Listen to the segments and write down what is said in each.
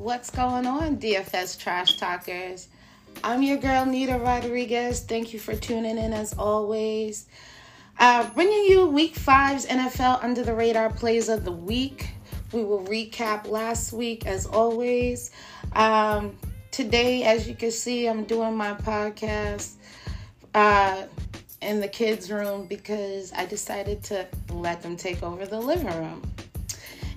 What's going on, DFS Trash Talkers? I'm your girl, Nita Rodriguez. Thank you for tuning in as always. Uh, bringing you week five's NFL under the radar plays of the week. We will recap last week as always. Um, today, as you can see, I'm doing my podcast uh, in the kids' room because I decided to let them take over the living room.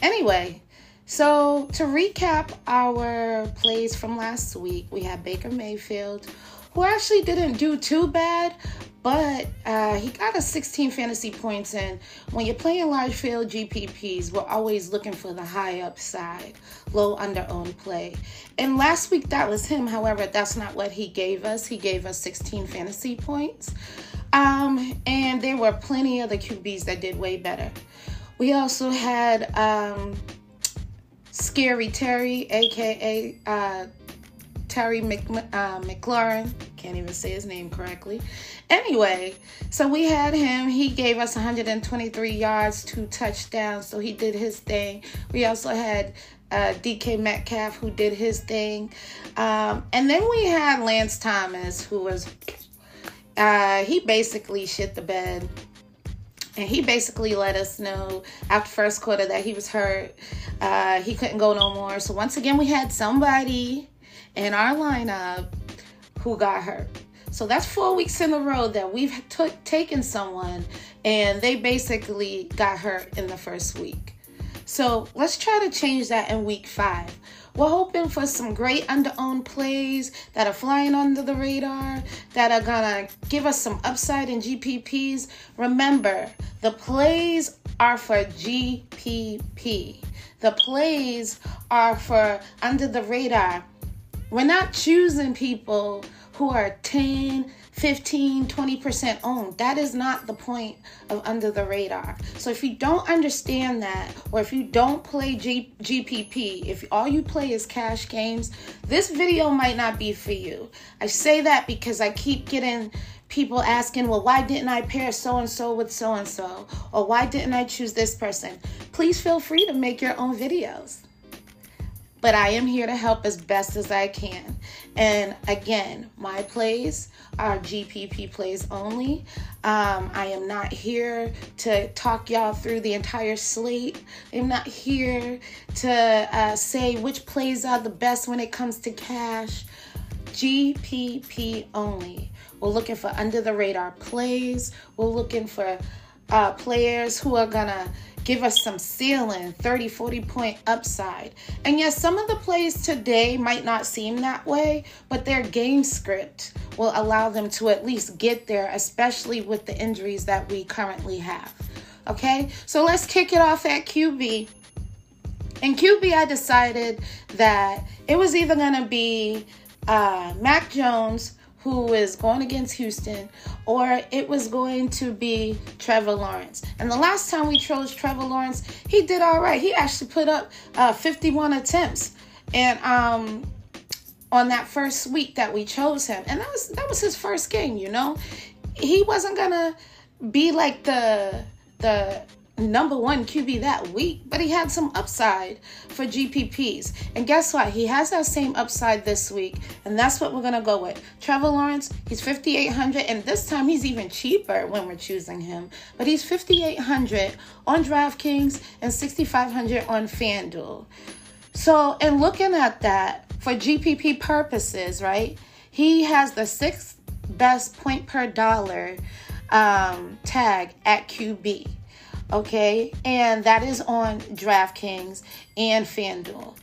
Anyway, so to recap our plays from last week, we had Baker Mayfield, who actually didn't do too bad, but uh, he got a 16 fantasy points And When you're playing large field GPPs, we're always looking for the high upside, low under owned play. And last week that was him. However, that's not what he gave us. He gave us 16 fantasy points. Um, and there were plenty of the QBs that did way better. We also had um, Scary Terry, aka uh, Terry Mc, uh, McLaurin. Can't even say his name correctly. Anyway, so we had him. He gave us 123 yards, two touchdowns. So he did his thing. We also had uh, DK Metcalf who did his thing. Um, and then we had Logan Thomas who was, uh, he basically shit the bed. And he basically let us know after first quarter that he was hurt. Uh, he couldn't go no more. So once again, we had somebody in our lineup who got hurt. So that's four weeks in a row that we've t- taken someone and they basically got hurt in the first week. So let's try to change that in week five. We're hoping for some great underowned plays that are flying under the radar, that are gonna give us some upside in GPPs. Remember, the plays are for GPP. The plays are for under the radar. We're not choosing people who are 10, 15, 20% owned. That is not the point of under the radar. So if you don't understand that, or if you don't play G- GPP, if all you play is cash games, this video might not be for you. I say that because I keep getting people asking, well, why didn't I pair so and so with so and so? Or why didn't I choose this person? Please feel free to make your own videos but I am here to help as best as I can. And again, my plays are GPP plays only. Um, I am not here to talk y'all through the entire slate. I'm not here to uh, say which plays are the best when it comes to cash. GPP only. We're looking for under the radar plays. We're looking for uh, players who are gonna give us some ceiling 30 40 point upside. And yes some of the plays today might not seem that way but their game script will allow them to at least get there especially with the injuries that we currently have. Okay so let's kick it off at qb in QB, I decided that it was either going to be uh, Mac Jones who is going against Houston, or it was going to be Trevor Lawrence. And the last time we chose Trevor Lawrence, he did all right. He actually put up uh, 51 attempts, and um, on that first week that we chose him, and that was that was his first game. You know, he wasn't gonna be like the the number one QB that week, but he had some upside for GPPs. And guess what? He has that same upside this week, and that's what we're gonna go with. Trevor Lawrence, he's 5,800, and this time he's even cheaper when we're choosing him. But he's 5,800 on DraftKings and 6,500 on FanDuel. So, in looking at that for GPP purposes, right? He has the sixth best point per dollar um, tag at QB okay? And that is on DraftKings and FanDuel.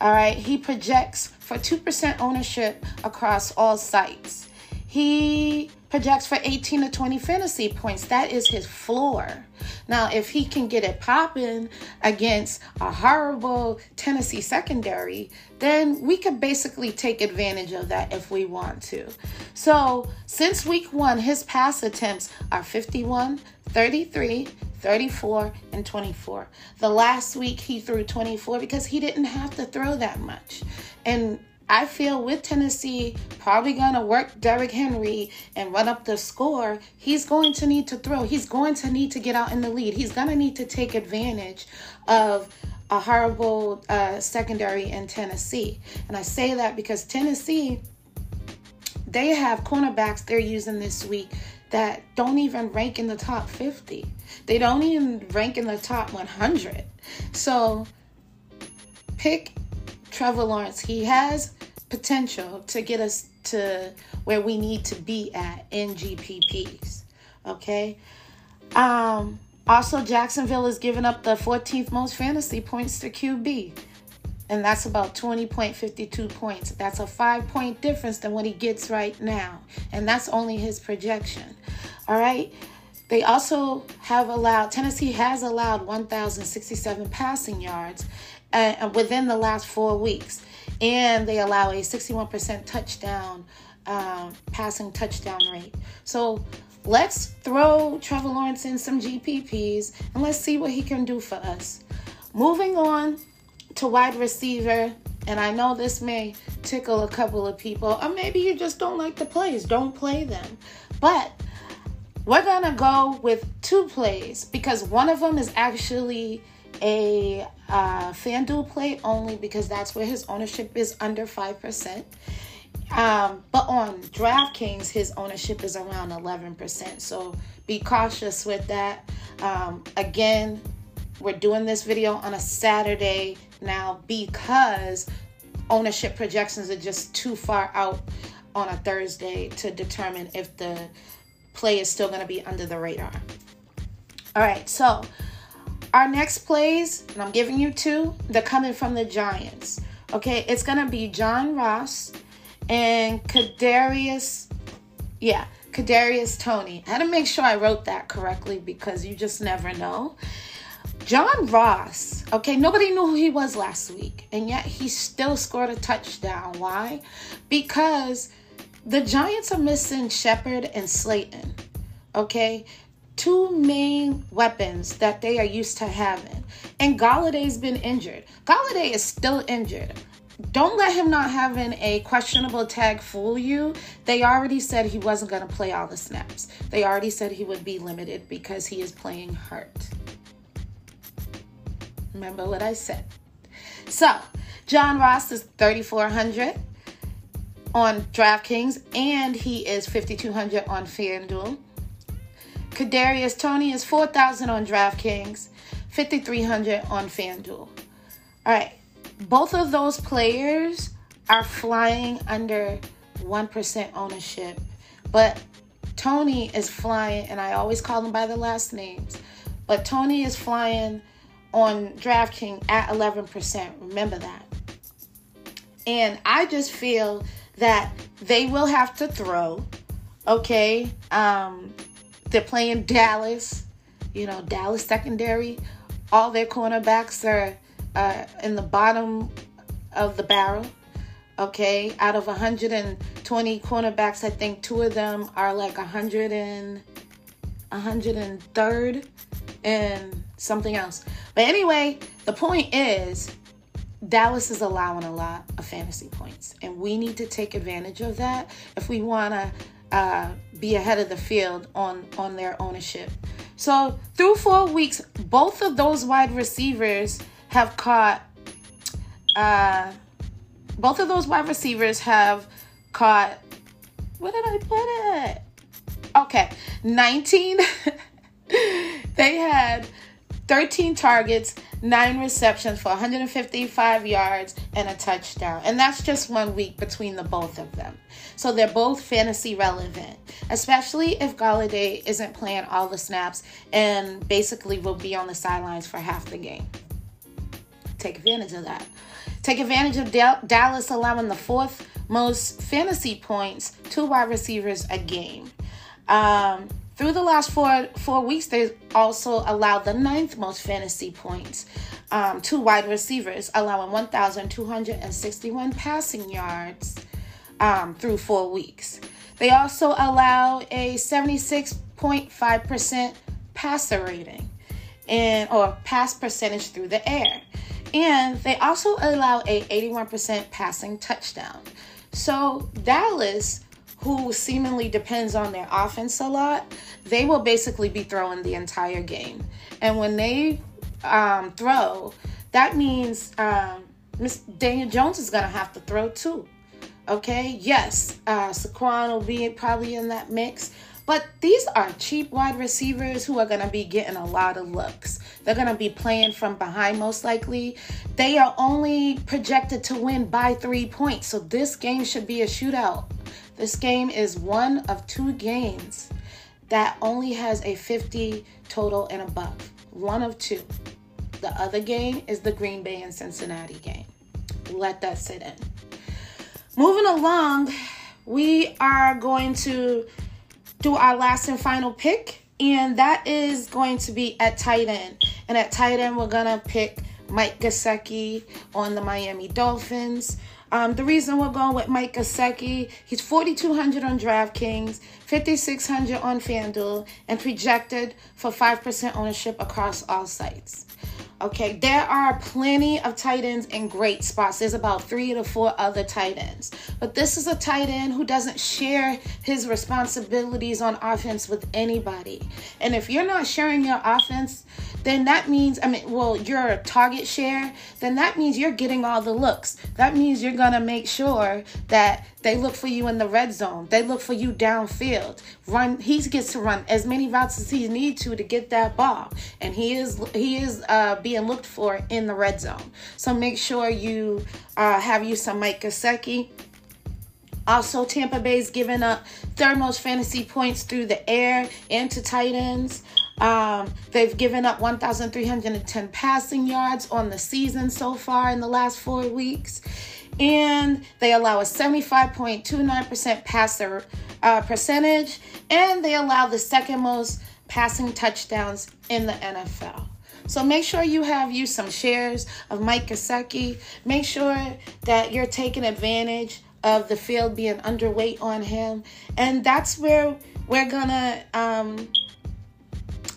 All right, he projects for 2% ownership across all sites. He projects for 18 to 20 fantasy points. That is his floor. Now, if he can get it popping against a horrible Tennessee secondary, then we could basically take advantage of that if we want to. So, since week one, his pass attempts are 51, 33, 34 and 24. The last week he threw 24 because he didn't have to throw that much. And I feel with Tennessee probably going to work Derrick Henry and run up the score, he's going to need to throw. He's going to need to get out in the lead. He's going to need to take advantage of a horrible uh, secondary in Tennessee. And I say that because Tennessee, they have cornerbacks they're using this week that don't even rank in the top 50. They don't even rank in the top 100. So pick Trevor Lawrence. He has potential to get us to where we need to be at in GPPs. Okay. Um, also, Jacksonville is giving up the 14th most fantasy points to QB. And that's about 20.52 points. That's a five point difference than what he gets right now. And that's only his projection. All right. They also have allowed, Tennessee has allowed 1,067 passing yards uh, within the last four weeks. And they allow a 61% touchdown, um, passing touchdown rate. So let's throw Trevor Lawrence in some GPPs and let's see what he can do for us. Moving on to wide receiver, and I know this may tickle a couple of people, or maybe you just don't like the plays, don't play them. But we're gonna go with two plays because one of them is actually a uh, FanDuel play only because that's where his ownership is under 5%. Um, but on DraftKings, his ownership is around 11%. So be cautious with that. Um, again, we're doing this video on a Saturday now because ownership projections are just too far out on a Thursday to determine if the play is still going to be under the radar. All right, so our next plays, and I'm giving you two, they're coming from the Giants. Okay, it's going to be John Ross and Kadarius. Yeah, Kadarius Toney. I had to make sure I wrote that correctly because you just never know. John Ross, okay, nobody knew who he was last week, and yet he still scored a touchdown. Why? Because the Giants are missing Shepard and Slayton, okay? Two main weapons that they are used to having. And Golladay's been injured. Golladay is still injured. Don't let him not having a questionable tag fool you. They already said he wasn't going to play all the snaps. They already said he would be limited because he is playing hurt. Remember what I said. So, John Ross is 3,400 on DraftKings and he is 5,200 on FanDuel. Kadarius Toney is 4,000 on DraftKings, 5,300 on FanDuel. All right, both of those players are flying under 1% ownership, but Toney is flying, and I always call them by the last names, but Toney is flying on DraftKings at 11%. Remember that. And I just feel that they will have to throw. Okay. Um, they're playing Dallas, you know, Dallas secondary. All their cornerbacks are uh, in the bottom of the barrel. Okay. Out of 120 cornerbacks, I think two of them are like 100 and 103rd and something else. But anyway, the point is Dallas is allowing a lot of fantasy points, and we need to take advantage of that if we want to uh, be ahead of the field on on their ownership. So through four weeks, both of those wide receivers have caught. Uh, both of those wide receivers have caught. Where did I put it? Okay, 19. they had 13 targets, 9 receptions for 155 yards, and a touchdown. And that's just one week between the both of them. So they're both fantasy relevant, especially if Golladay isn't playing all the snaps and basically will be on the sidelines for half the game. Take advantage of that. Take advantage of Dallas allowing the fourth most fantasy points to wide receivers a game. Um, through the last four four weeks, they also allowed the ninth most fantasy points um, to wide receivers, allowing 1,261 passing yards um, through four weeks. They also allow a 76.5% passer rating and or pass percentage through the air. And they also allow a 81% passing touchdown. So Dallas who seemingly depends on their offense a lot, they will basically be throwing the entire game. And when they um, throw, that means um, Miss Daniel Jones is going to have to throw too. Okay, yes, uh, Saquon will be probably in that mix. But these are cheap wide receivers who are going to be getting a lot of looks. They're going to be playing from behind, most likely. They are only projected to win by three points. So this game should be a shootout. This game is one of two games that only has a 50 total and above. One of two. The other game is the Green Bay and Cincinnati game. Let that sit in. Moving along, we are going to do our last and final pick, and that is going to be at tight end. And at tight end, we're going to pick Mike Gesicki on the Miami Dolphins. Um, the reason we're going with Mike Gesicki, he's 4,200 on DraftKings, 5,600 on FanDuel, and projected for 5% ownership across all sites. Okay, there are plenty of tight ends in great spots. There's about three to four other tight ends. But this is a tight end who doesn't share his responsibilities on offense with anybody. And if you're not sharing your offense, then that means, I mean, well, your target share, then that means you're getting all the looks. That means you're going to make sure that they look for you in the red zone. They look for you downfield. Run. He gets to run as many routes as he needs to to get that ball, and he is he is uh, being looked for in the red zone. So make sure you uh, have you some Mike Gesicki. Also, Tampa Bay's giving up third most fantasy points through the air and to tight ends. Um, they've given up 1,310 passing yards on the season so far in the last four weeks. And they allow a 75.29% passer uh, percentage. And they allow the second most passing touchdowns in the NFL. So make sure you have you some shares of Mike Gesicki. Make sure that you're taking advantage of the field being underweight on him. And that's where we're gonna um,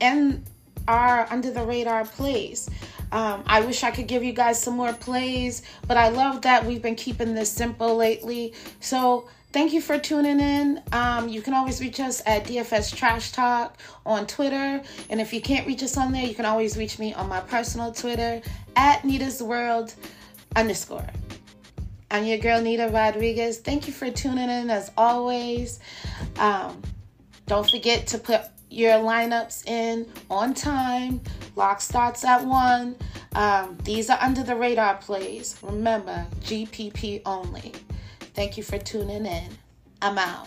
end our under the radar plays. Um, I wish I could give you guys some more plays, but I love that we've been keeping this simple lately. So thank you for tuning in. Um, you can always reach us at DFS Trash Talk on Twitter. And if you can't reach us on there, you can always reach me on my personal Twitter at Nita's World underscore. I'm your girl, Nita Rodriguez. Thank you for tuning in as always. Um, don't forget to put your lineups in on time. Lock starts at 1. Um, these are under the radar plays. Remember, GPP only. Thank you for tuning in. I'm out.